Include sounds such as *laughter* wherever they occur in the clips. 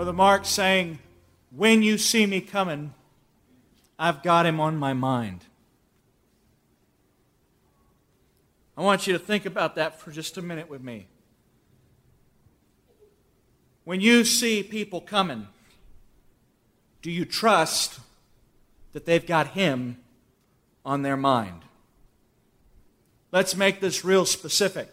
Brother Mark saying, When you see me coming, I've got him on my mind. I want you to think about that for just a minute with me. When you see people coming, do you trust that they've got Him on their mind? Let's make this real specific.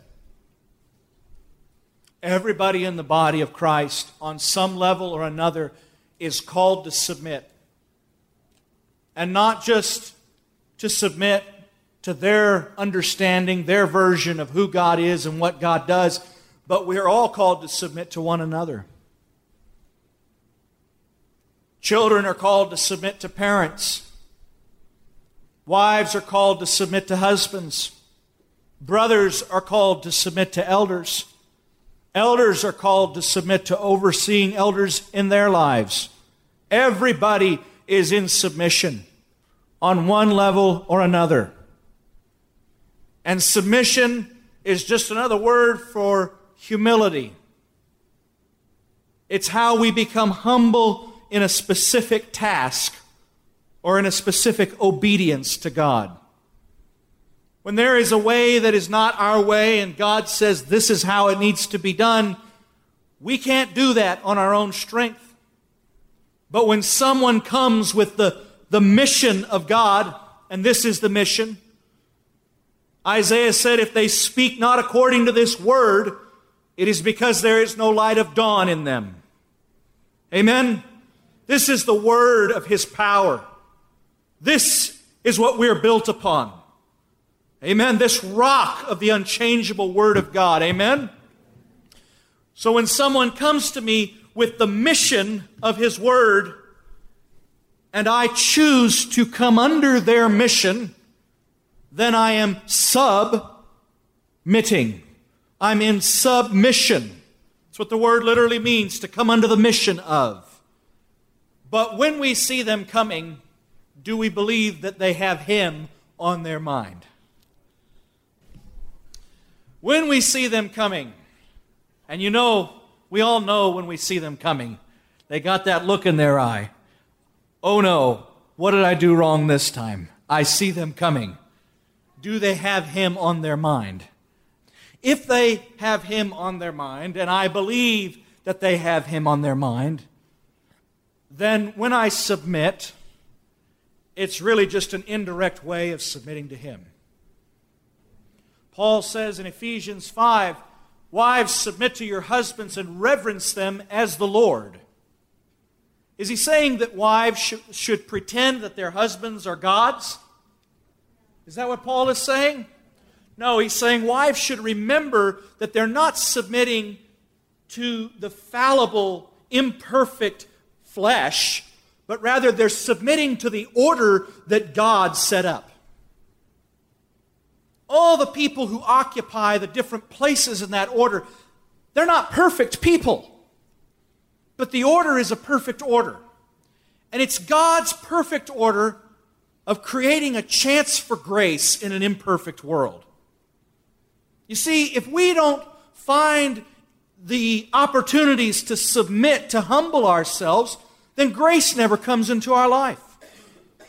Everybody in the body of Christ, on some level or another, is called to submit. And not just to submit to their understanding, their version of who God is and what God does, but we are all called to submit to one another. Children are called to submit to parents. Wives are called to submit to husbands. Brothers are called to submit to elders. Elders are called to submit to overseeing elders in their lives. Everybody is in submission on one level or another. And submission is just another word for humility. It's how we become humble in a specific task or in a specific obedience to God. When there is a way that is not our way and God says this is how it needs to be done, we can't do that on our own strength. But when someone comes with the, the mission of God, and this is the mission, Isaiah said, If they speak not according to this word, it is because there is no light of dawn in them. Amen? This is the word of his power. This is what we are built upon. Amen? This rock of the unchangeable word of God. Amen? So when someone comes to me with the mission of his word, and I choose to come under their mission, then I am submitting. I'm in submission. That's what the word literally means to come under the mission of. But when we see them coming, do we believe that they have Him on their mind? When we see them coming, and you know, we all know when we see them coming, they got that look in their eye. Oh no, what did I do wrong this time? I see them coming do they have him on their mind? If they have him on their mind, and I believe that they have him on their mind, then when I submit, it's really just an indirect way of submitting to him. Paul says in Ephesians 5 Wives, submit to your husbands and reverence them as the Lord. Is he saying that wives should, should pretend that their husbands are gods? Is that what Paul is saying? No, he's saying wives should remember that they're not submitting to the fallible, imperfect flesh, but rather they're submitting to the order that God set up. All the people who occupy the different places in that order, they're not perfect people. But the order is a perfect order. And it's God's perfect order of creating a chance for grace in an imperfect world. You see, if we don't find the opportunities to submit, to humble ourselves, then grace never comes into our life.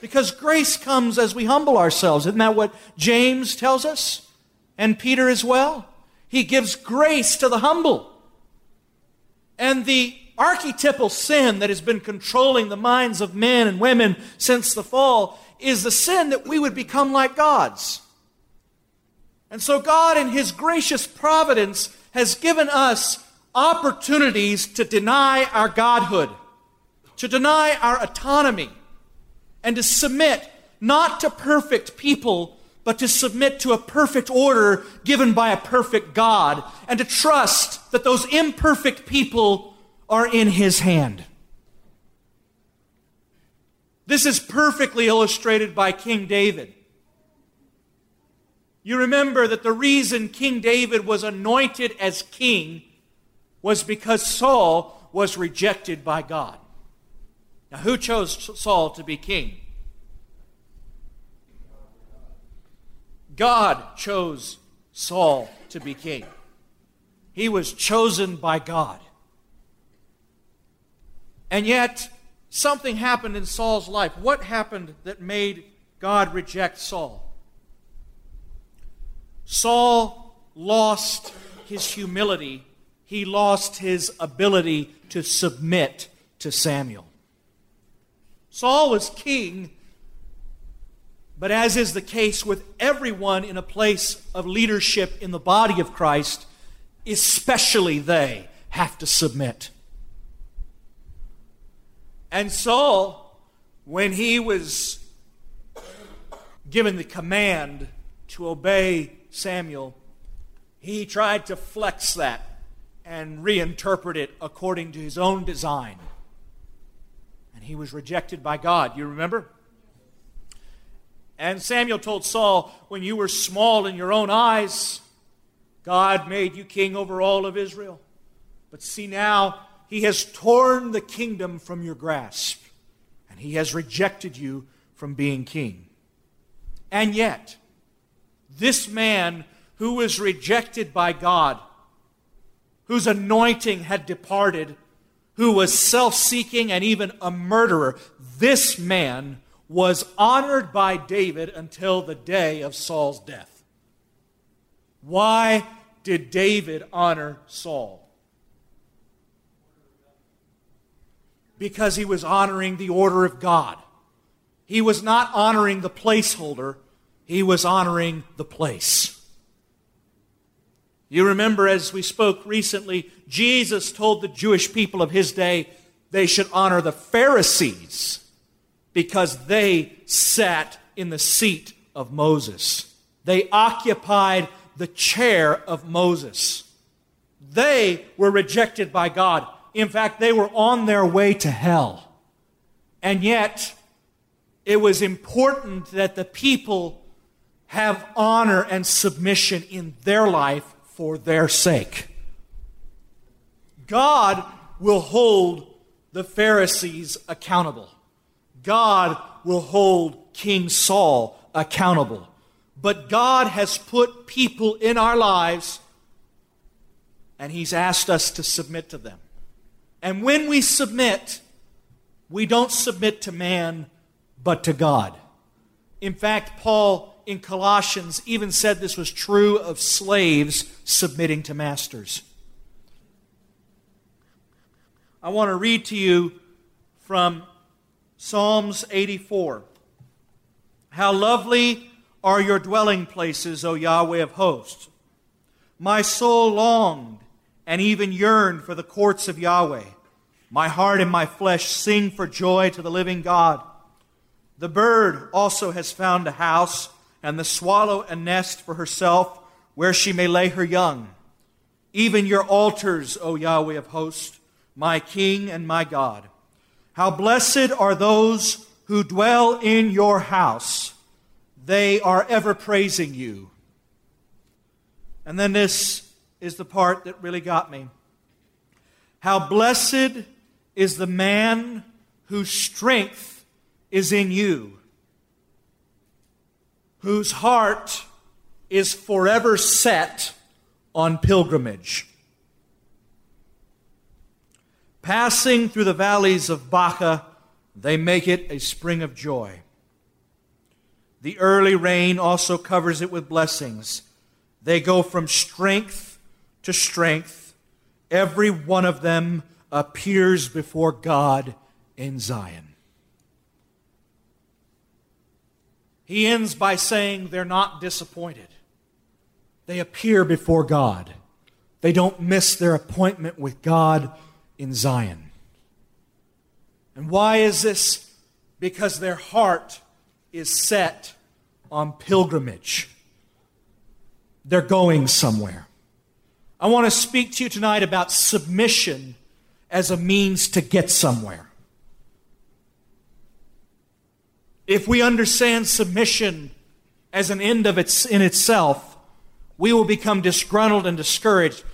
Because grace comes as we humble ourselves. Isn't that what James tells us? And Peter as well? He gives grace to the humble. And the archetypal sin that has been controlling the minds of men and women since the fall is the sin that we would become like gods. And so, God, in His gracious providence, has given us opportunities to deny our godhood, to deny our autonomy, and to submit not to perfect people, but to submit to a perfect order given by a perfect God, and to trust that those imperfect people are in His hand. This is perfectly illustrated by King David. You remember that the reason King David was anointed as king was because Saul was rejected by God. Now, who chose Saul to be king? God chose Saul to be king. He was chosen by God. And yet, something happened in Saul's life. What happened that made God reject Saul? Saul lost his humility, he lost his ability to submit to Samuel. Saul was king, but as is the case with everyone in a place of leadership in the body of Christ, especially they have to submit. And Saul, when he was given the command to obey Samuel, he tried to flex that and reinterpret it according to his own design. He was rejected by God. You remember? And Samuel told Saul, When you were small in your own eyes, God made you king over all of Israel. But see now, he has torn the kingdom from your grasp, and he has rejected you from being king. And yet, this man who was rejected by God, whose anointing had departed, who was self seeking and even a murderer, this man was honored by David until the day of Saul's death. Why did David honor Saul? Because he was honoring the order of God. He was not honoring the placeholder, he was honoring the place. You remember, as we spoke recently, Jesus told the Jewish people of his day they should honor the Pharisees because they sat in the seat of Moses. They occupied the chair of Moses. They were rejected by God. In fact, they were on their way to hell. And yet, it was important that the people have honor and submission in their life for their sake. God will hold the Pharisees accountable. God will hold King Saul accountable. But God has put people in our lives and He's asked us to submit to them. And when we submit, we don't submit to man, but to God. In fact, Paul in Colossians even said this was true of slaves submitting to masters. I want to read to you from Psalms 84. How lovely are your dwelling places, O Yahweh of hosts! My soul longed and even yearned for the courts of Yahweh. My heart and my flesh sing for joy to the living God. The bird also has found a house and the swallow a nest for herself where she may lay her young. Even your altars, O Yahweh of hosts, my King and my God. How blessed are those who dwell in your house. They are ever praising you. And then this is the part that really got me. How blessed is the man whose strength is in you whose heart is forever set on pilgrimage. Passing through the valleys of Baca, they make it a spring of joy. The early rain also covers it with blessings. They go from strength to strength. Every one of them appears before God in Zion. He ends by saying they're not disappointed. They appear before God. They don't miss their appointment with God in Zion. And why is this? Because their heart is set on pilgrimage. They're going somewhere. I want to speak to you tonight about submission as a means to get somewhere. If we understand submission as an end of its in itself, we will become disgruntled and discouraged.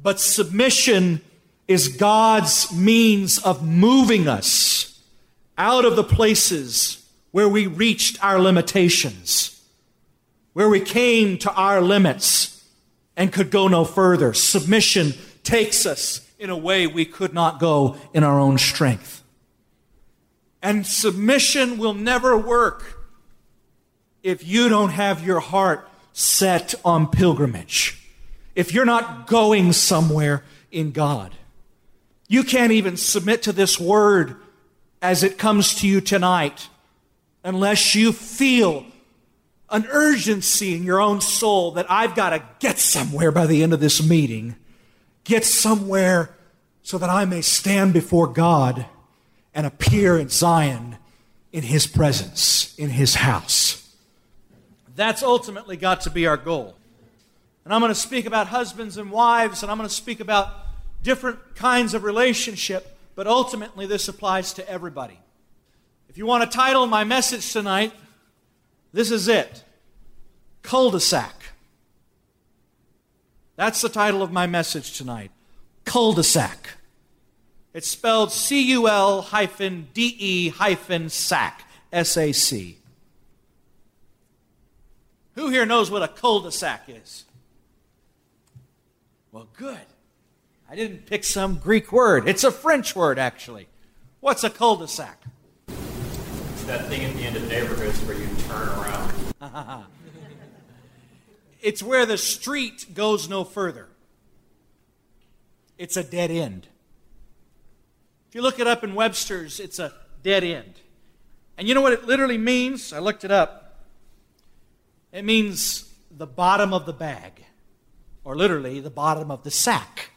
But submission is God's means of moving us out of the places where we reached our limitations, where we came to our limits and could go no further. Submission takes us in a way we could not go in our own strength. And submission will never work if you don't have your heart set on pilgrimage. If you're not going somewhere in God. You can't even submit to this word as it comes to you tonight unless you feel an urgency in your own soul that I've got to get somewhere by the end of this meeting. Get somewhere so that I may stand before God and appear in Zion in His presence, in His house. That's ultimately got to be our goal. And I'm going to speak about husbands and wives, and I'm going to speak about different kinds of relationship, but ultimately this applies to everybody. If you want to title my message tonight, this is it Cul de sac. That's the title of my message tonight Cul de sac. It's spelled C U L hyphen D E hyphen sac, S A C. Who here knows what a cul de sac is? Well, good. I didn't pick some Greek word. It's a French word, actually. What's a cul de sac? It's that thing at the end of neighborhoods where you turn around. *laughs* it's where the street goes no further, it's a dead end. If you look it up in Webster's, it's a dead end. And you know what it literally means? I looked it up. It means the bottom of the bag or literally the bottom of the sack.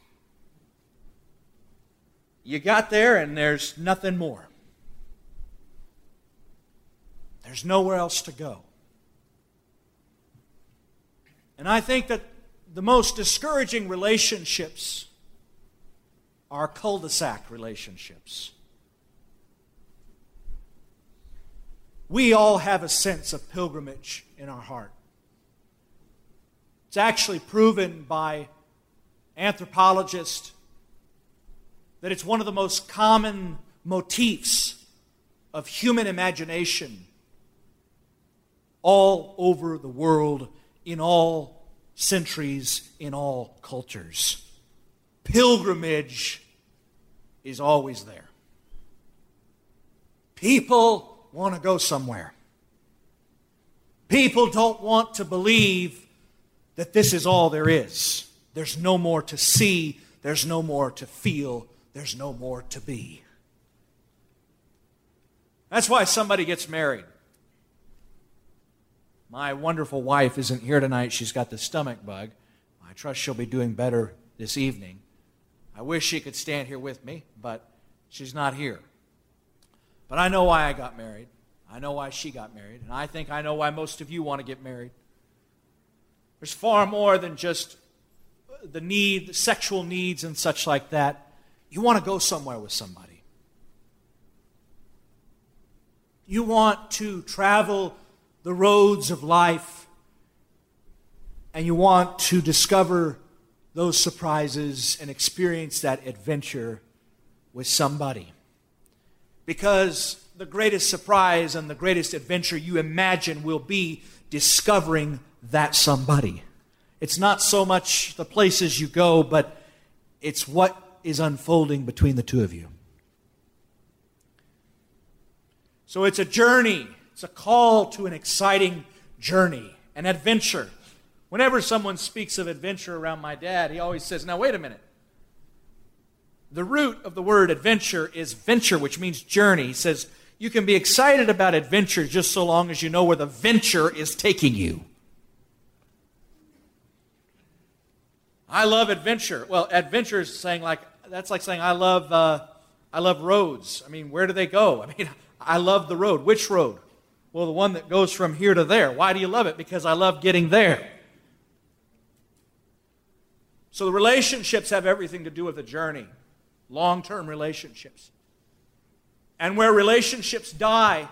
You got there and there's nothing more. There's nowhere else to go. And I think that the most discouraging relationships are cul de sac relationships. We all have a sense of pilgrimage in our heart. It's actually proven by anthropologists that it's one of the most common motifs of human imagination all over the world, in all centuries, in all cultures. Pilgrimage is always there. People want to go somewhere. People don't want to believe that this is all there is. There's no more to see, there's no more to feel, there's no more to be. That's why somebody gets married. My wonderful wife isn't here tonight. She's got the stomach bug. I trust she'll be doing better this evening. I wish she could stand here with me, but she's not here. But I know why I got married. I know why she got married. And I think I know why most of you want to get married. There's far more than just the need, the sexual needs, and such like that. You want to go somewhere with somebody. You want to travel the roads of life, and you want to discover those surprises and experience that adventure with somebody. Because the greatest surprise and the greatest adventure you imagine will be discovering that somebody. It's not so much the places you go, but it's what is unfolding between the two of you. So it's a journey, it's a call to an exciting journey, an adventure. Whenever someone speaks of adventure around my dad, he always says, Now, wait a minute. The root of the word adventure is venture, which means journey. He says, You can be excited about adventure just so long as you know where the venture is taking you. I love adventure. Well, adventure is saying like that's like saying I love uh, I love roads. I mean, where do they go? *laughs* I mean, I love the road. Which road? Well, the one that goes from here to there. Why do you love it? Because I love getting there. So the relationships have everything to do with the journey, long term relationships. And where relationships die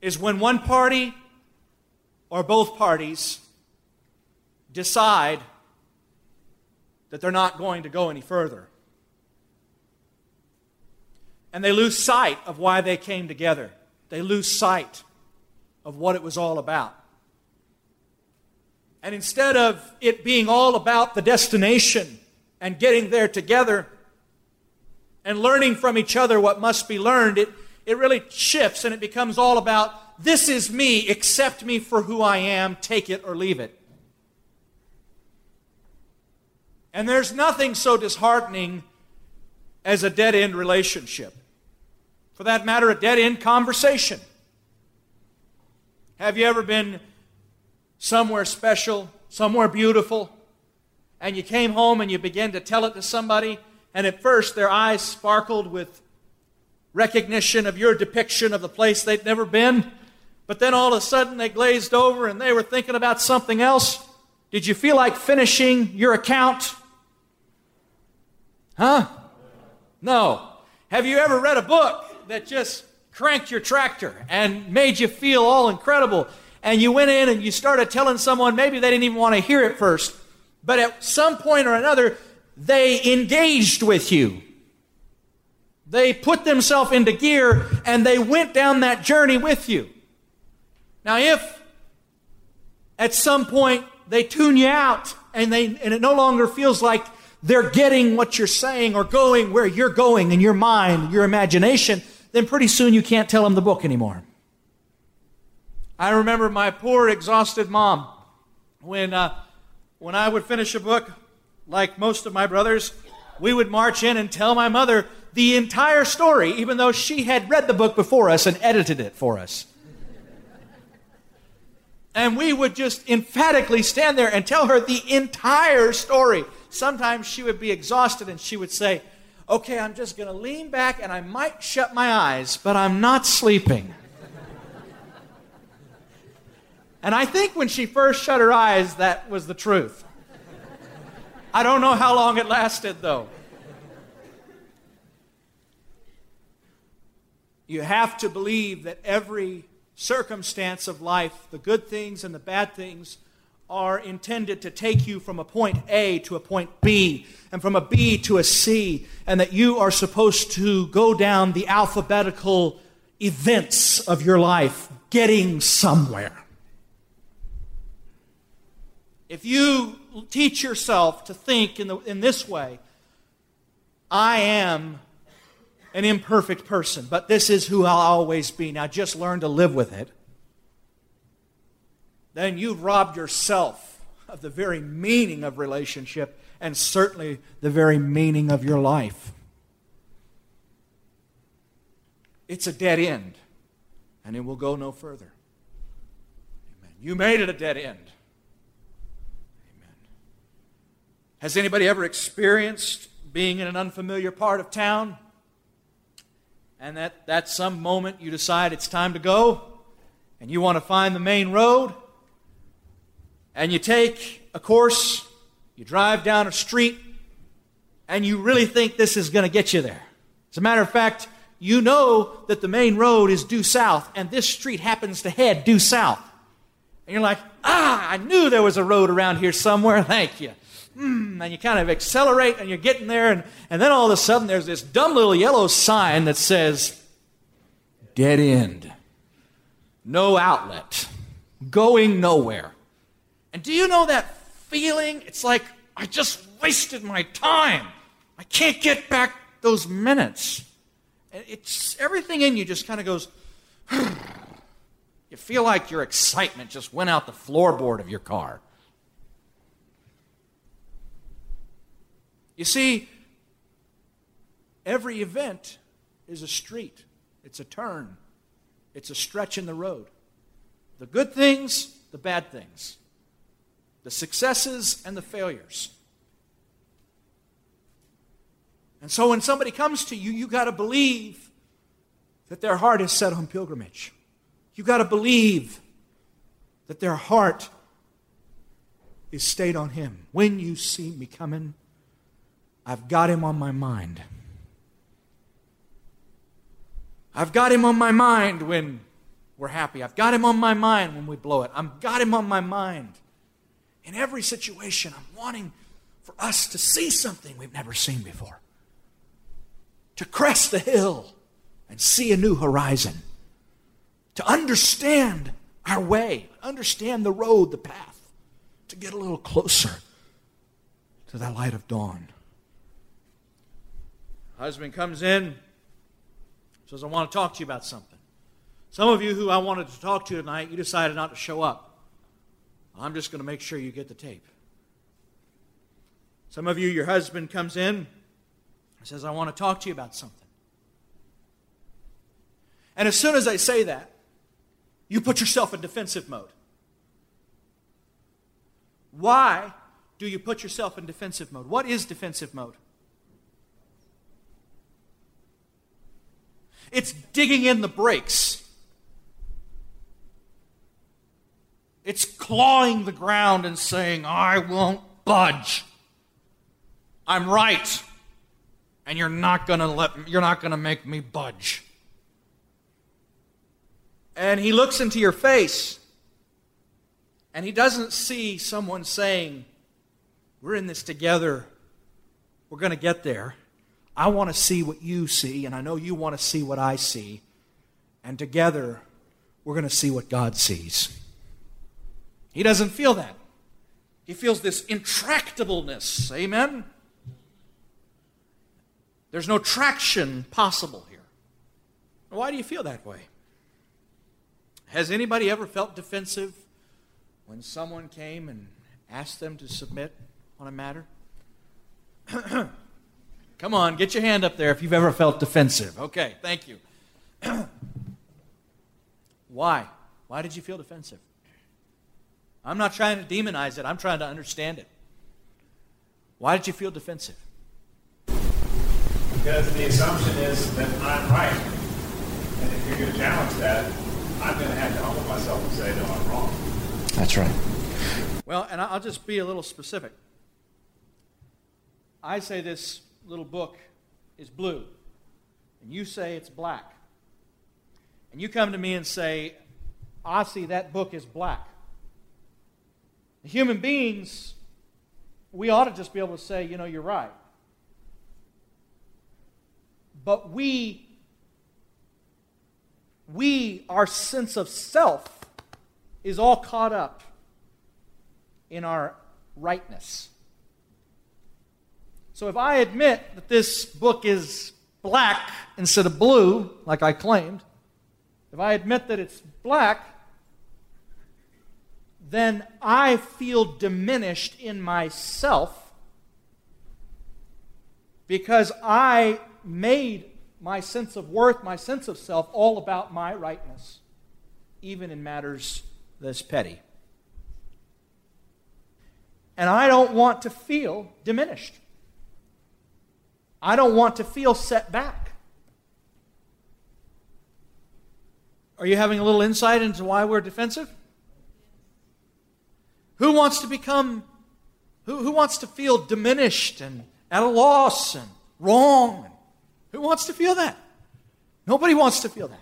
is when one party or both parties decide that they're not going to go any further. And they lose sight of why they came together. They lose sight of what it was all about. And instead of it being all about the destination and getting there together and learning from each other what must be learned, it, it really shifts and it becomes all about this is me, accept me for who I am, take it or leave it. And there's nothing so disheartening as a dead end relationship. For that matter, a dead end conversation. Have you ever been somewhere special, somewhere beautiful, and you came home and you began to tell it to somebody, and at first their eyes sparkled with recognition of your depiction of the place they'd never been, but then all of a sudden they glazed over and they were thinking about something else? Did you feel like finishing your account? Huh? No. Have you ever read a book that just cranked your tractor and made you feel all incredible? And you went in and you started telling someone, maybe they didn't even want to hear it first, but at some point or another, they engaged with you. They put themselves into gear and they went down that journey with you. Now, if at some point they tune you out and, they, and it no longer feels like they're getting what you're saying or going where you're going in your mind, your imagination, then pretty soon you can't tell them the book anymore. I remember my poor, exhausted mom when, uh, when I would finish a book, like most of my brothers, we would march in and tell my mother the entire story, even though she had read the book before us and edited it for us. And we would just emphatically stand there and tell her the entire story sometimes she would be exhausted and she would say, Okay, I'm just going to lean back and I might shut my eyes, but I'm not sleeping. And I think when she first shut her eyes, that was the truth. I don't know how long it lasted, though. You have to believe that every circumstance of life, the good things and the bad things, are intended to take you from a point A to a point B, and from a B to a C, and that you are supposed to go down the alphabetical events of your life, getting somewhere. If you teach yourself to think in, the, in this way, I am an imperfect person, but this is who I'll always be. Now just learn to live with it then you've robbed yourself of the very meaning of relationship and certainly the very meaning of your life. It's a dead end, and it will go no further. Amen. You made it a dead end. Amen. Has anybody ever experienced being in an unfamiliar part of town? And that, that some moment you decide it's time to go, and you want to find the main road, and you take a course, you drive down a street, and you really think this is going to get you there. As a matter of fact, you know that the main road is due south, and this street happens to head due south. And you're like, ah, I knew there was a road around here somewhere. *laughs* Thank you. Mm, and you kind of accelerate, and you're getting there, and, and then all of a sudden there's this dumb little yellow sign that says, dead end, no outlet, going nowhere. And do you know that feeling? It's like, I just wasted my time. I can't get back those minutes. And it's everything in you just kind of goes, *sighs* you feel like your excitement just went out the floorboard of your car. You see, every event is a street, it's a turn, it's a stretch in the road. The good things, the bad things the successes and the failures. And so when somebody comes to you, you got to believe that their heart is set on pilgrimage. You got to believe that their heart is stayed on Him. When you see me coming, I've got Him on my mind. I've got Him on my mind when we're happy. I've got Him on my mind when we blow it. I've got Him on my mind in every situation, I'm wanting for us to see something we've never seen before, to crest the hill and see a new horizon, to understand our way, understand the road, the path, to get a little closer to that light of dawn. Husband comes in, Says, I want to talk to you about something. Some of you who I wanted to talk to tonight, you decided not to show up. I'm just going to make sure you get the tape. Some of you, your husband comes in says, I want to talk to you about something. And as soon as I say that, you put yourself in defensive mode. Why do you put yourself in defensive mode? What is defensive mode? It's digging in the brakes. It's clawing the ground and saying, I won't budge. I'm right. And you're not to let you're not to make me budge. And he looks into your face and he doesn't see someone saying, We're in this together. We're to get there. I want to see what you see, and I know you want to see what I see. And together, we're going to see what God sees. He doesn't feel that. He feels this intractableness. Amen? There's no traction possible here. Why do you feel that way? Has anybody ever felt defensive when someone came and asked them to submit on a matter? *clears throat* Come on, get your hand up there if you've ever felt defensive. Okay, thank you. *clears throat* Why? Why did you feel defensive? I'm not trying to demonize it, I'm trying to understand it. Why did you feel defensive? Because the assumption is that I'm right. And if you're going to challenge that, I'm going to have to humble myself and say, no, I'm wrong. That's right. Well, and I'll just be a little specific. I say this little book is blue, and you say it's black. And you come to me and say, I see that book is black. Human beings, we ought to just be able to say, you know, you're right. But we, we, our sense of self, is all caught up in our rightness. So if I admit that this book is black instead of blue, like I claimed, if I admit that it's black, then I feel diminished in myself because I made my sense of worth, my sense of self, all about my rightness, even in matters this petty. And I don't want to feel diminished. I don't want to feel set back. Are you having a little insight into why we're defensive? Who wants to become, who, who wants to feel diminished and at a loss and wrong? Who wants to feel that? Nobody wants to feel that.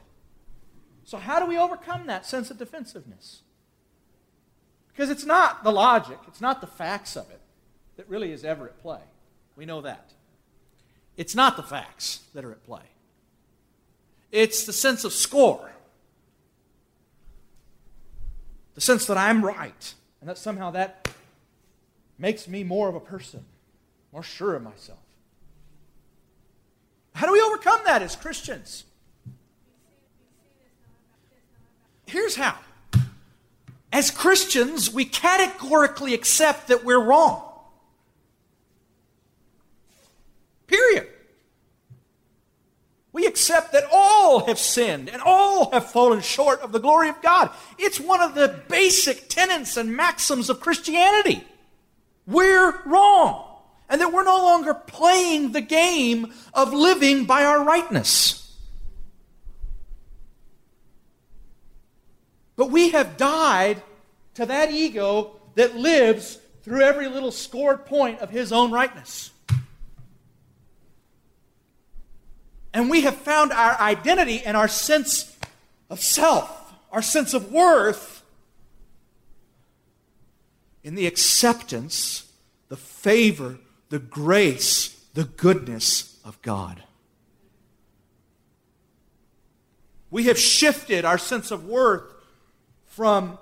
So, how do we overcome that sense of defensiveness? Because it's not the logic, it's not the facts of it that really is ever at play. We know that. It's not the facts that are at play, it's the sense of score. The sense that I'm right, and that somehow that makes me more of a person, more sure of myself. How do we overcome that as Christians? Here's how. As Christians, we categorically accept that we're wrong. Period. We accept that all have sinned and all have fallen short of the glory of God. It's one of the basic tenets and maxims of Christianity. We're wrong. And that we're no longer playing the game of living by our rightness. But we have died to that ego that lives through every little scored point of his own rightness. And we have found our identity and our sense of self, our sense of worth, in the acceptance, the favor, the grace, the goodness of God. We have shifted our sense of worth from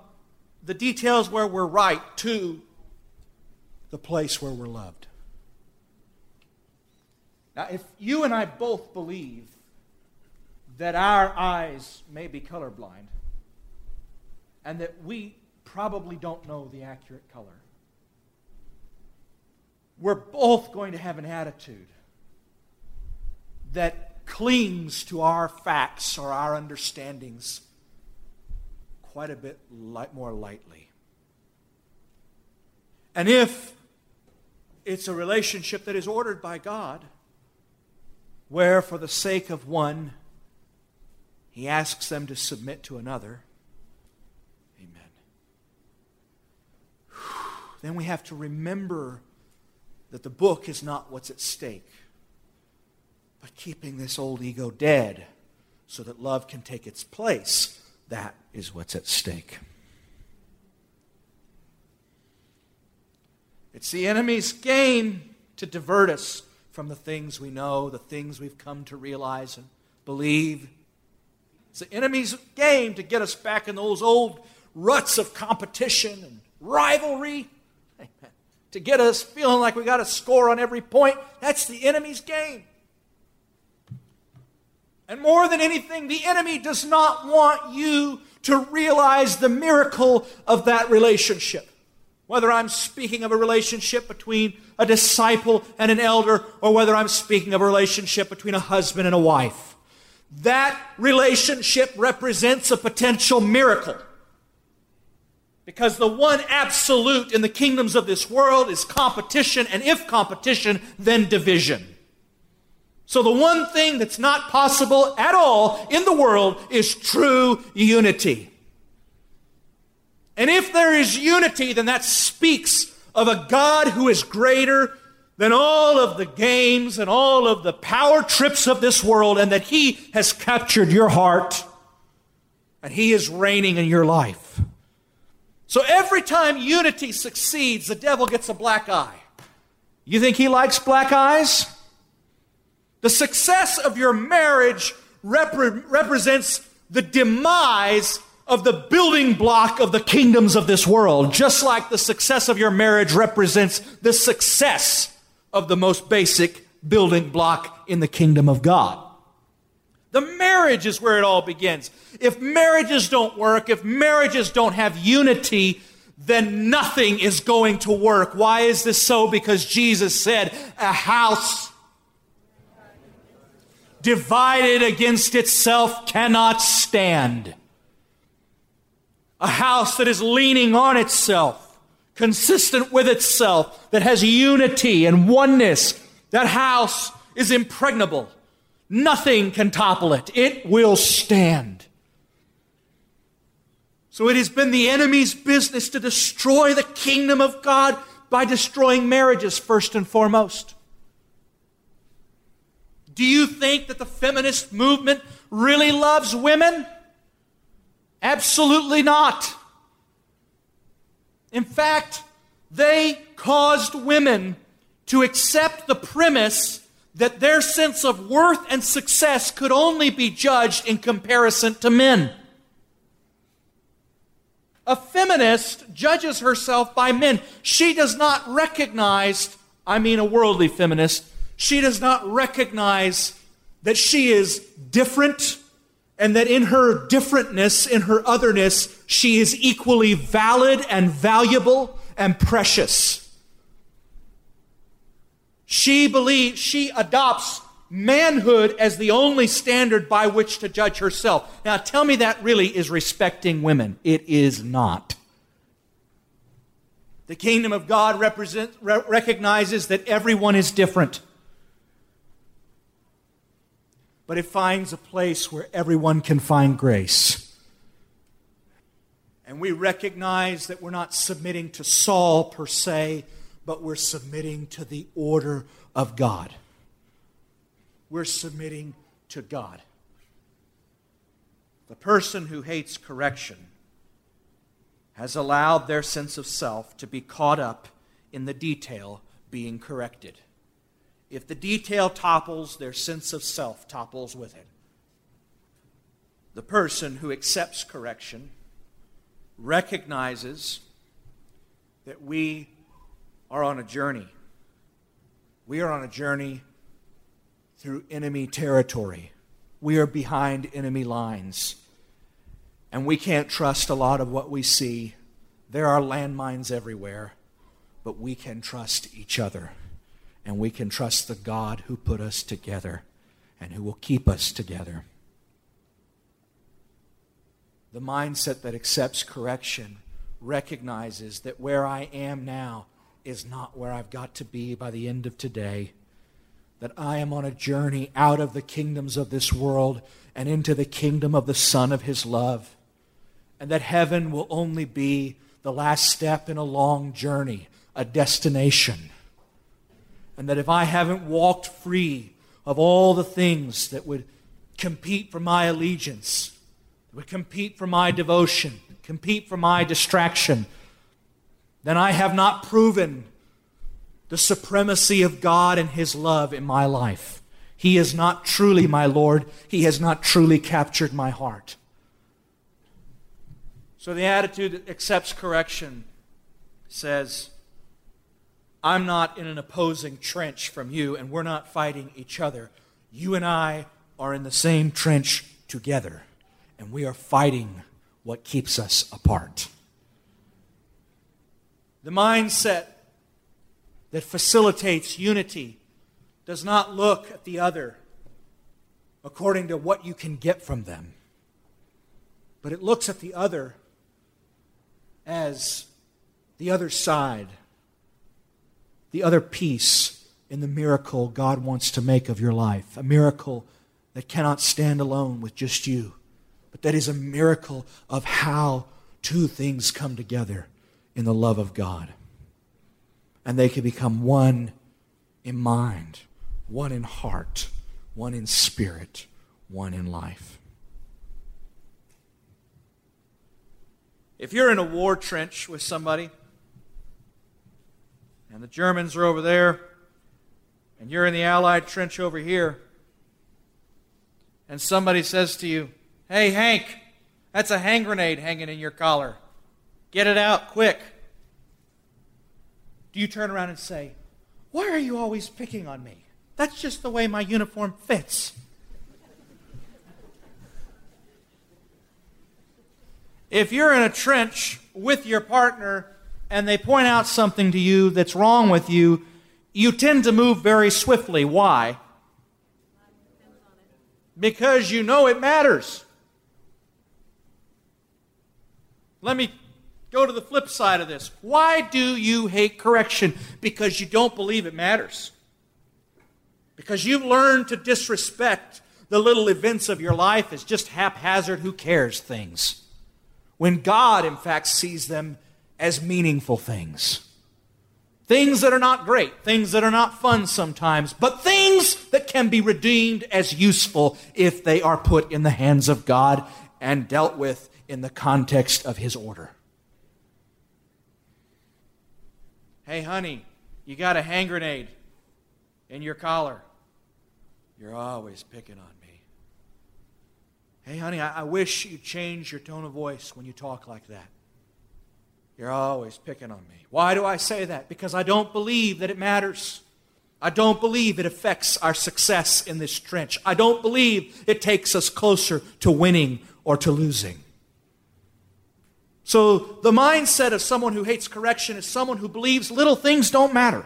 the details where we're right to the place where we're loved. Now, if you and I both believe that our eyes may be colorblind and that we probably don't know the accurate color. We're both going to have an attitude that clings to our facts or our understandings quite a bit light, more lightly. And if it's a relationship that is ordered by God, where for the sake of one, he asks them to submit to another, amen. *sighs* Then we have to remember that the book is not what's at stake, but keeping this old ego dead so that love can take its place that is what's at stake. It's the enemy's game to divert us from the things we know, the things we've come to realize and believe. It's the enemy's game to get us back in those old ruts of competition and rivalry. Amen. To get us feeling like we got to score on every point. That's the enemy's game. And more than anything, the enemy does not want you to realize the miracle of that relationship. Whether I'm speaking of a relationship between a disciple and an elder, or whether I'm speaking of a relationship between a husband and a wife. That relationship represents a potential miracle. Because the one absolute in the kingdoms of this world is competition, and if competition, then division. So the one thing that's not possible at all in the world is true unity. And if there is unity, then that speaks of a God who is greater than all of the games and all of the power trips of this world, and that He has captured your heart and He is reigning in your life. So every time unity succeeds, the devil gets a black eye. You think he likes black eyes? The success of your marriage repre- represents the demise of the building block of the kingdoms of this world, just like the success of your marriage represents the success of the most basic building block in the kingdom of God. The marriage is where it all begins. If marriages don't work, if marriages don't have unity, then nothing is going to work. Why is this so? Because Jesus said, a house divided against itself cannot stand. A house that is leaning on itself, consistent with itself, that has unity and oneness, that house is impregnable. Nothing can topple it. It will stand. So it has been the enemy's business to destroy the kingdom of God by destroying marriages first and foremost. Do you think that the feminist movement really loves women? Absolutely not. In fact, they caused women to accept the premise that their sense of worth and success could only be judged in comparison to men. A feminist judges herself by men. She does not recognize, I mean a worldly feminist, she does not recognize that she is different and that in her differentness, in her otherness, she is equally valid and valuable and precious. She believes, she adopts manhood as the only standard by which to judge herself. Now, tell me that really is respecting women. It is not. The kingdom of God represent, re- recognizes that everyone is different but it finds a place where everyone can find grace. And we recognize that we're not submitting to Saul per se, but we're submitting to the order of God. We're submitting to God. The person who hates correction has allowed their sense of self to be caught up in the detail being corrected. If the detail topples, their sense of self topples with it. The person who accepts correction recognizes that we are on a journey. We are on a journey through enemy territory. we are behind enemy lines. And we can't trust a lot of what we see. There are landmines everywhere, but we can trust each other. And we can trust the God who put us together and who will keep us together. The mindset that accepts correction recognizes that where I am now is not where I've got to be by the end of today. That I am on a journey out of the kingdoms of this world and into the kingdom of the Son of His love. And that heaven will only be the last step in a long journey, a destination. And that if I haven't walked free of all the things that would compete for my allegiance, would compete for my devotion, compete for my distraction, then I have not proven the supremacy of God and His love in my life. He is not truly my Lord. He has not truly captured my heart. So the attitude that accepts correction says, I'm not in an opposing trench from you, and we're not fighting each other. You and I are in the same trench together, and we are fighting what keeps us apart. The mindset that facilitates unity does not look at the other according to what you can get from them, but it looks at the other as the other side, the other piece in the miracle God wants to make of your life, a miracle that cannot stand alone with just you, but that is a miracle of how two things come together in the love of God. And they can become one in mind, one in heart, one in spirit, one in life. If you're in a war trench with somebody, and the Germans are over there, and you're in the Allied trench over here, and somebody says to you, Hey, Hank, that's a hand grenade hanging in your collar. Get it out quick. Do you turn around and say, Why are you always picking on me? That's just the way my uniform fits. If you're in a trench with your partner and they point out something to you that's wrong with you, you tend to move very swiftly. Why? Because you know it matters. Let me go to the flip side of this. Why do you hate correction? Because you don't believe it matters. Because you've learned to disrespect the little events of your life as just haphazard, who cares things. When God, in fact, sees them as meaningful things. Things that are not great, things that are not fun sometimes, but things that can be redeemed as useful if they are put in the hands of God and dealt with in the context of His order. Hey, honey, you got a hand grenade in your collar. You're always picking on me. Hey, honey, I, I wish you'd change your tone of voice when you talk like that. You're always picking on me. Why do I say that? Because I don't believe that it matters. I don't believe it affects our success in this trench. I don't believe it takes us closer to winning or to losing. So, the mindset of someone who hates correction is someone who believes little things don't matter.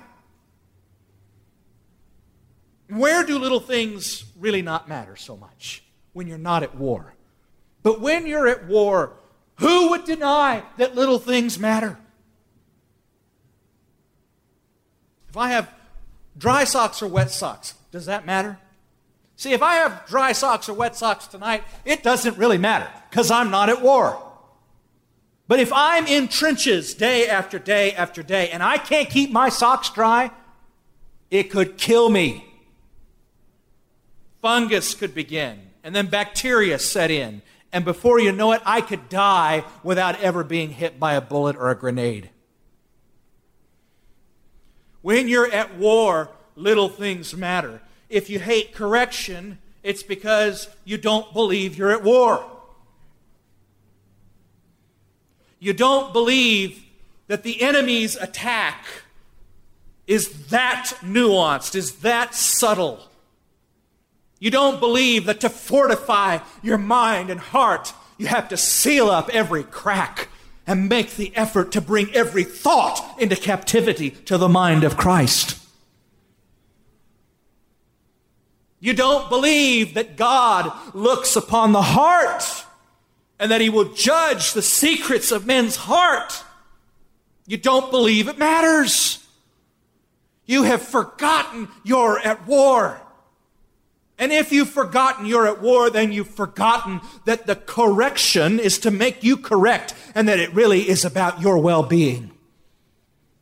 Where do little things really not matter so much? When you're not at war. But when you're at war, who would deny that little things matter? If I have dry socks or wet socks, does that matter? See, if I have dry socks or wet socks tonight, it doesn't really matter because I'm not at war. But if I'm in trenches day after day after day and I can't keep my socks dry, it could kill me. Fungus could begin, and then bacteria set in. And before you know it, I could die without ever being hit by a bullet or a grenade. When you're at war, little things matter. If you hate correction, it's because you don't believe you're at war. you don't believe that the enemy's attack is that nuanced, is that subtle. You don't believe that to fortify your mind and heart, you have to seal up every crack and make the effort to bring every thought into captivity to the mind of Christ. You don't believe that God looks upon the heart and that He will judge the secrets of men's heart. You don't believe it matters. You have forgotten you're at war. And if you've forgotten you're at war, then you've forgotten that the correction is to make you correct and that it really is about your well being.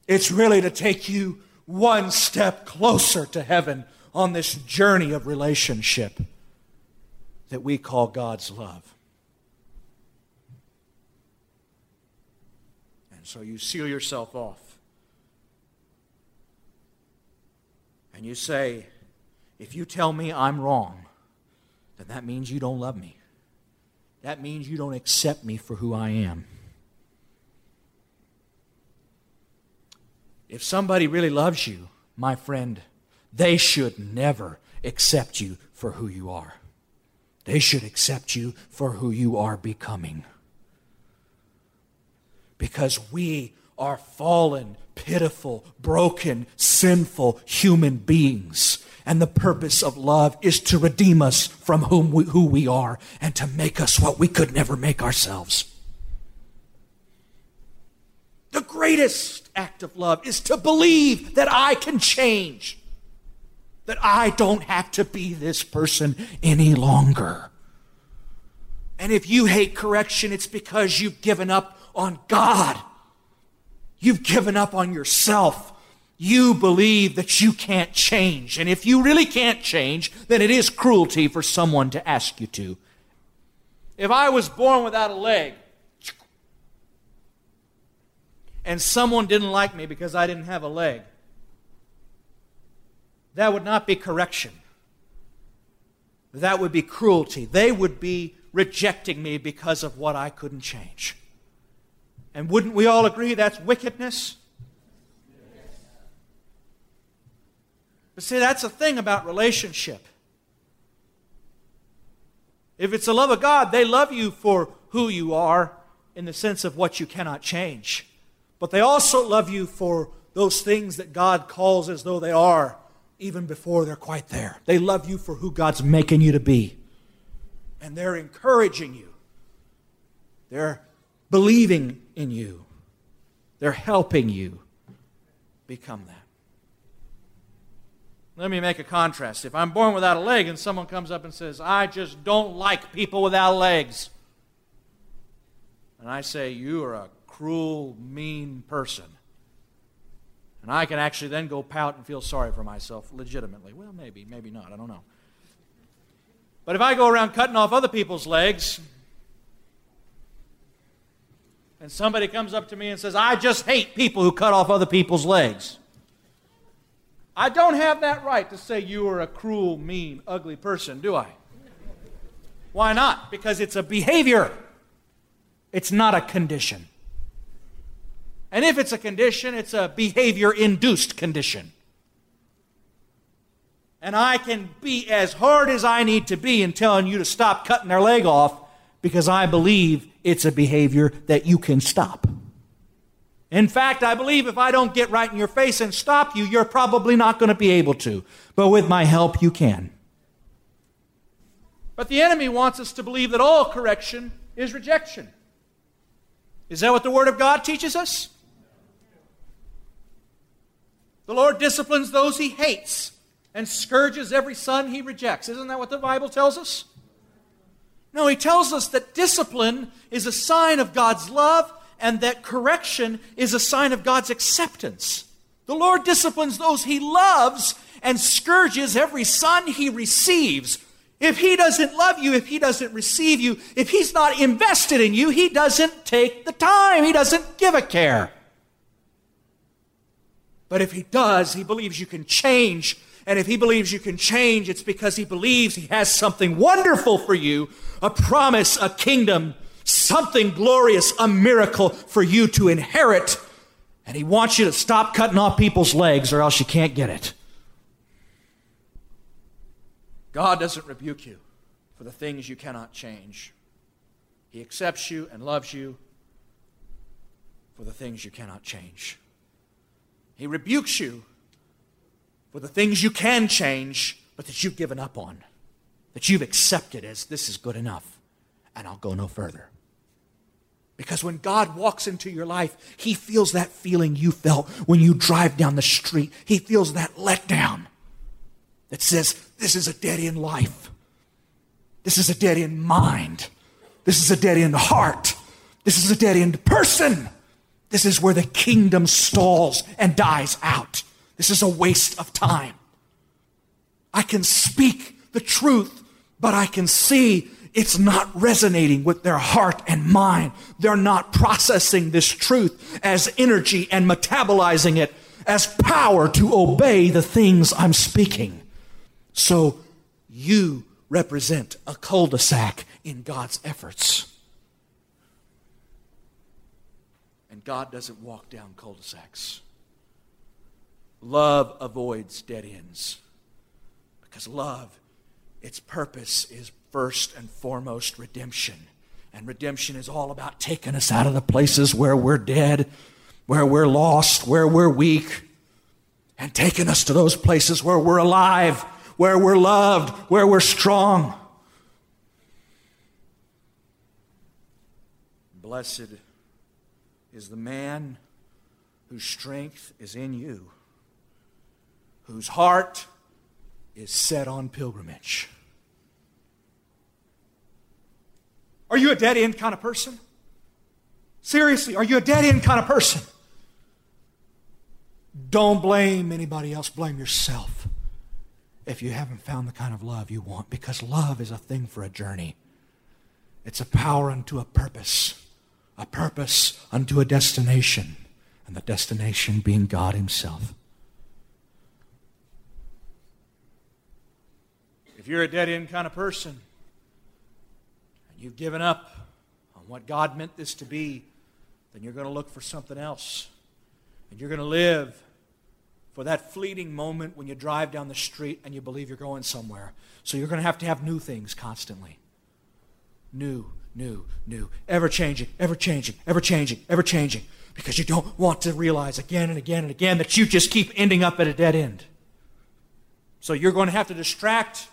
It's really to take you one step closer to heaven on this journey of relationship that we call God's love. And so you seal yourself off. And you say, if you tell me I'm wrong, then that means you don't love me. That means you don't accept me for who I am. If somebody really loves you, my friend, they should never accept you for who you are. They should accept you for who you are becoming. Because we are fallen, pitiful, broken, sinful human beings. And the purpose of love is to redeem us from whom we, who we are and to make us what we could never make ourselves. The greatest act of love is to believe that I can change that I don't have to be this person any longer. And if you hate correction, it's because you've given up on God. You've given up on yourself. You believe that you can't change. And if you really can't change, then it is cruelty for someone to ask you to. If I was born without a leg, and someone didn't like me because I didn't have a leg, that would not be correction. That would be cruelty. They would be rejecting me because of what I couldn't change. And wouldn't we all agree that's wickedness? But see, that's the thing about relationship. If it's the love of God, they love you for who you are in the sense of what you cannot change. But they also love you for those things that God calls as though they are even before they're quite there. They love you for who God's making you to be. And they're encouraging you. They're believing in you. They're helping you become that. Let me make a contrast. If I'm born without a leg and someone comes up and says, I just don't like people without legs, and I say, You are a cruel, mean person. And I can actually then go pout and feel sorry for myself legitimately. Well, maybe, maybe not. I don't know. But if I go around cutting off other people's legs, and somebody comes up to me and says, I just hate people who cut off other people's legs. I don't have that right to say you are a cruel, mean, ugly person, do I? Why not? Because it's a behavior, it's not a condition. And if it's a condition, it's a behavior induced condition. And I can be as hard as I need to be in telling you to stop cutting their leg off because I believe it's a behavior that you can stop. In fact, I believe if I don't get right in your face and stop you, you're probably not going to be able to. But with my help, you can. But the enemy wants us to believe that all correction is rejection. Is that what the Word of God teaches us? The Lord disciplines those he hates and scourges every son he rejects. Isn't that what the Bible tells us? No, he tells us that discipline is a sign of God's love and that correction is a sign of God's acceptance. The Lord disciplines those he loves and scourges every son he receives. If he doesn't love you, if he doesn't receive you, if he's not invested in you, he doesn't take the time, he doesn't give a care. But if he does, he believes you can change. And if he believes you can change, it's because he believes he has something wonderful for you a promise, a kingdom, something glorious, a miracle for you to inherit. And he wants you to stop cutting off people's legs or else you can't get it. God doesn't rebuke you for the things you cannot change. He accepts you and loves you for the things you cannot change. He rebukes you for the things you can change, but that you've given up on, that you've accepted as this is good enough, and I'll go no further. Because when God walks into your life, He feels that feeling you felt when you drive down the street. He feels that letdown that says, This is a dead end life. This is a dead end mind. This is a dead end heart. This is a dead end person. This is where the kingdom stalls and dies out. This is a waste of time. I can speak the truth, but I can see it's not resonating with their heart and mind. They're not processing this truth as energy and metabolizing it as power to obey the things I'm speaking. So you represent a cul de sac in God's efforts. And God doesn't walk down cul de sacs. Love avoids dead ends because love, its purpose is first and foremost redemption. And redemption is all about taking us out of the places where we're dead, where we're lost, where we're weak, and taking us to those places where we're alive, where we're loved, where we're strong. Blessed is the man whose strength is in you, whose heart is set on pilgrimage. Are you a dead end kind of person? Seriously, are you a dead end kind of person? Don't blame anybody else, blame yourself if you haven't found the kind of love you want, because love is a thing for a journey. It's a power unto a purpose, a purpose unto a destination, and the destination being God Himself. If you're a dead end kind of person, you've given up on what God meant this to be, then you're going to look for something else. And you're going to live for that fleeting moment when you drive down the street and you believe you're going somewhere. So you're going to have to have new things constantly. New, new, new. Ever changing, ever changing, ever changing, ever changing. Because you don't want to realize again and again and again that you just keep ending up at a dead end. So you're going to have to distract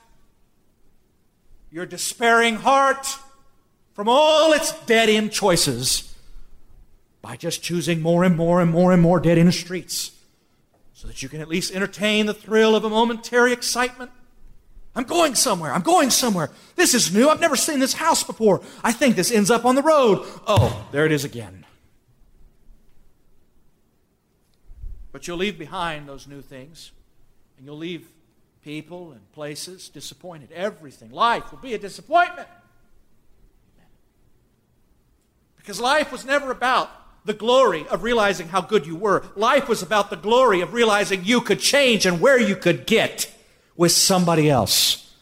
your despairing heart from all its dead end choices by just choosing more and more and more and more dead end streets so that you can at least entertain the thrill of a momentary excitement. I'm going somewhere. I'm going somewhere. This is new. I've never seen this house before. I think this ends up on the road. Oh, there it is again. But you'll leave behind those new things, and you'll leave people and places disappointed. Everything. Life will be a disappointment. Because life was never about the glory of realizing how good you were. Life was about the glory of realizing you could change and where you could get with somebody else,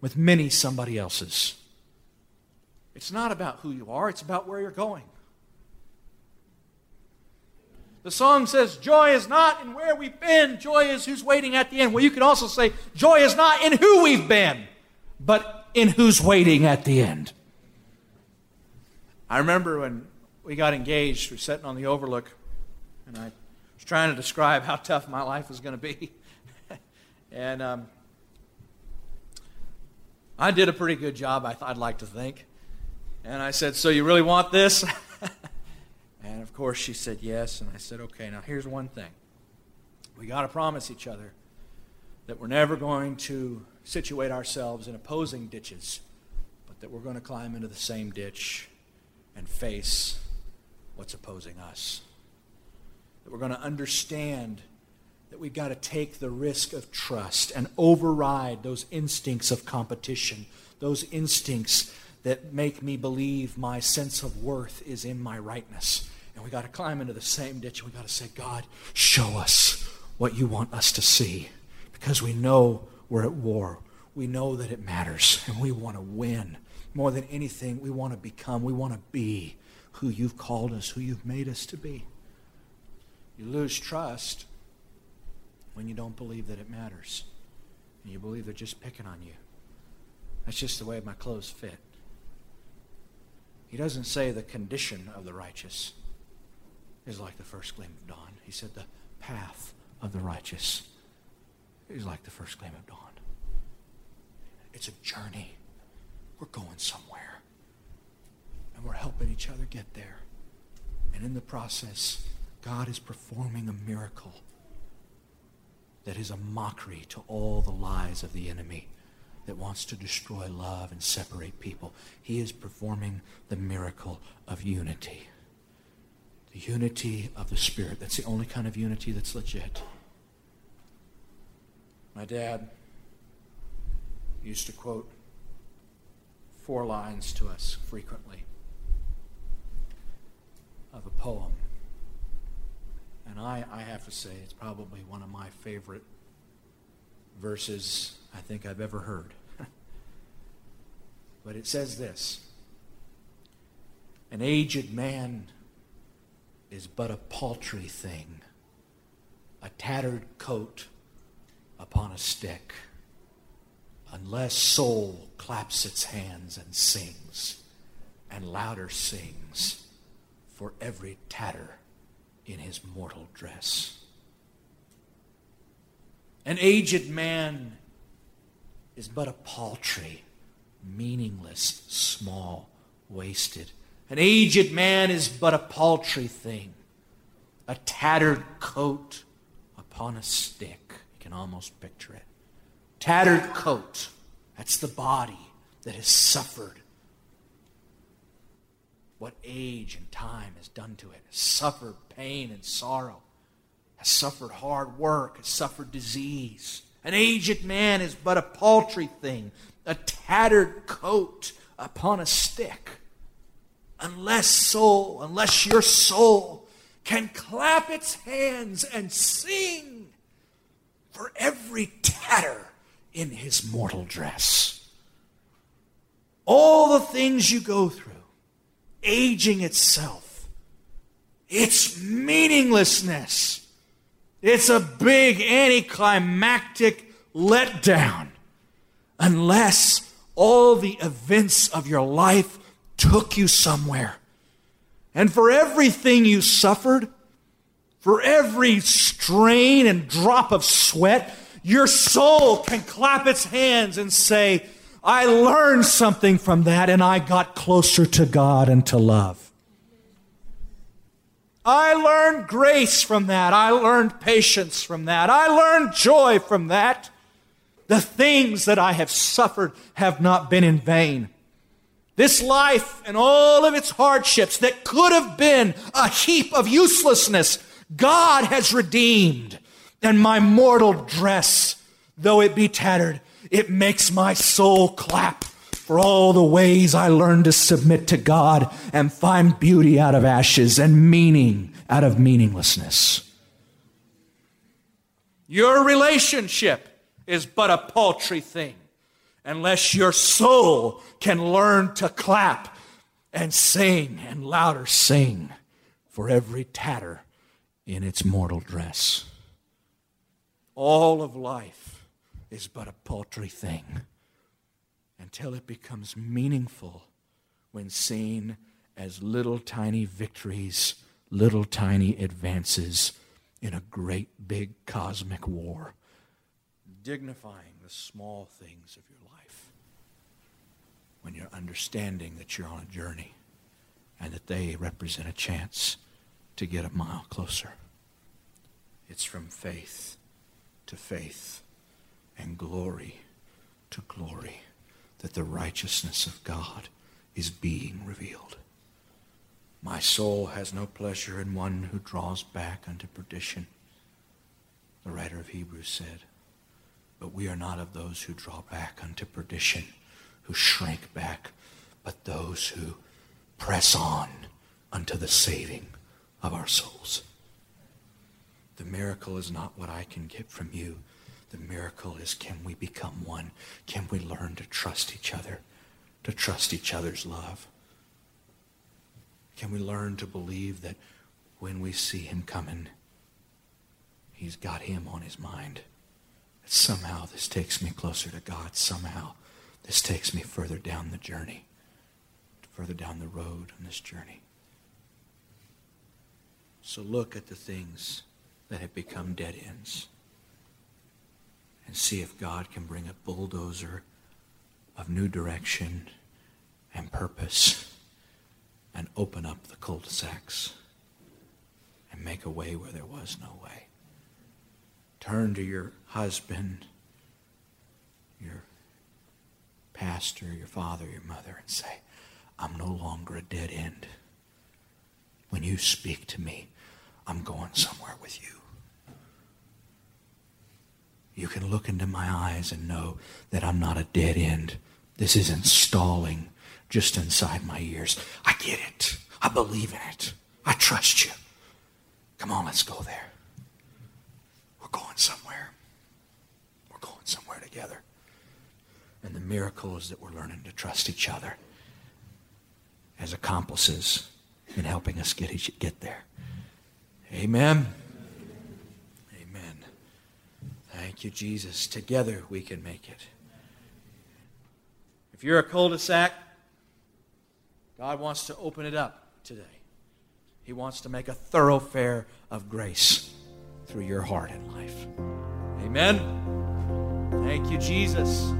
with many somebody else's. It's not about who you are, it's about where you're going. The song says, Joy is not in where we've been, joy is who's waiting at the end. Well, you could also say, Joy is not in who we've been, but in who's waiting at the end. I remember when we got engaged, we were sitting on the overlook, and I was trying to describe how tough my life was going to be. *laughs* and um, I did a pretty good job, I would like to think. And I said, So you really want this? *laughs* and of course, she said yes. And I said, Okay, now here's one thing. We got to promise each other that we're never going to situate ourselves in opposing ditches, but that we're going to climb into the same ditch and face what's opposing us. That we're going to understand that we've got to take the risk of trust and override those instincts of competition, those instincts that make me believe my sense of worth is in my rightness. And we got to climb into the same ditch and we got to say, God, show us what you want us to see. Because we know we're at war. We know that it matters and we want to win more than anything, we want to become, we want to be who you've called us, who you've made us to be. You lose trust when you don't believe that it matters. And you believe they're just picking on you. That's just the way my clothes fit. He doesn't say the condition of the righteous is like the first gleam of dawn. He said the path of the righteous is like the first gleam of dawn. It's a journey. We're going somewhere. And we're helping each other get there. And in the process, God is performing a miracle that is a mockery to all the lies of the enemy that wants to destroy love and separate people. He is performing the miracle of unity. The unity of the Spirit. That's the only kind of unity that's legit. My dad used to quote four lines to us frequently of a poem. And I, I have to say, it's probably one of my favorite verses I think I've ever heard. *laughs* but it says this An aged man is but a paltry thing, a tattered coat upon a stick, unless soul claps its hands and sings, and louder sings for every tatter in his mortal dress. An aged man is but a paltry, meaningless, small, wasted. An aged man is but a paltry thing, a tattered coat upon a stick. You can almost picture it. Tattered coat, that's the body that has suffered. What age and time has done to it, has suffered pain and sorrow, has suffered hard work, has suffered disease. An aged man is but a paltry thing, a tattered coat upon a stick. Unless soul, unless your soul can clap its hands and sing for every tatter in his mortal dress. All the things you go through, aging itself. It's meaninglessness. It's a big anticlimactic letdown unless all the events of your life took you somewhere. And for everything you suffered, for every strain and drop of sweat, your soul can clap its hands and say, I learned something from that and I got closer to God and to love. I learned grace from that. I learned patience from that. I learned joy from that. The things that I have suffered have not been in vain. This life and all of its hardships that could have been a heap of uselessness, God has redeemed. And my mortal dress, though it be tattered, it makes my soul clap for all the ways I learned to submit to God and find beauty out of ashes and meaning out of meaninglessness. Your relationship is but a paltry thing unless your soul can learn to clap and sing and louder sing for every tatter in its mortal dress. All of life is but a paltry thing until it becomes meaningful when seen as little tiny victories, little tiny advances in a great big cosmic war, dignifying the small things of your life when you're understanding that you're on a journey and that they represent a chance to get a mile closer. It's from faith to faith and glory to glory that the righteousness of God is being revealed. My soul has no pleasure in one who draws back unto perdition, the writer of Hebrews said. But we are not of those who draw back unto perdition, who shrink back, but those who press on unto the saving of our souls. The miracle is not what I can get from you. The miracle is can we become one? Can we learn to trust each other, to trust each other's love? Can we learn to believe that when we see him coming, he's got him on his mind? That Somehow this takes me closer to God. Somehow this takes me further down the journey, further down the road on this journey. So look at the things that have become dead ends and see if God can bring a bulldozer of new direction and purpose and open up the cul-de-sacs and make a way where there was no way. Turn to your husband, your pastor, your father, your mother, and say, I'm no longer a dead end. When you speak to me, I'm going somewhere with you. You can look into my eyes and know that I'm not a dead end. This isn't stalling just inside my ears. I get it. I believe in it. I trust you. Come on, let's go there. We're going somewhere. We're going somewhere together. And the miracle is that we're learning to trust each other as accomplices in helping us get, each, get there. Amen. Amen. Thank you, Jesus. Together we can make it. If you're a cul-de-sac, God wants to open it up today. He wants to make a thoroughfare of grace through your heart and life. Amen. Thank you, Jesus.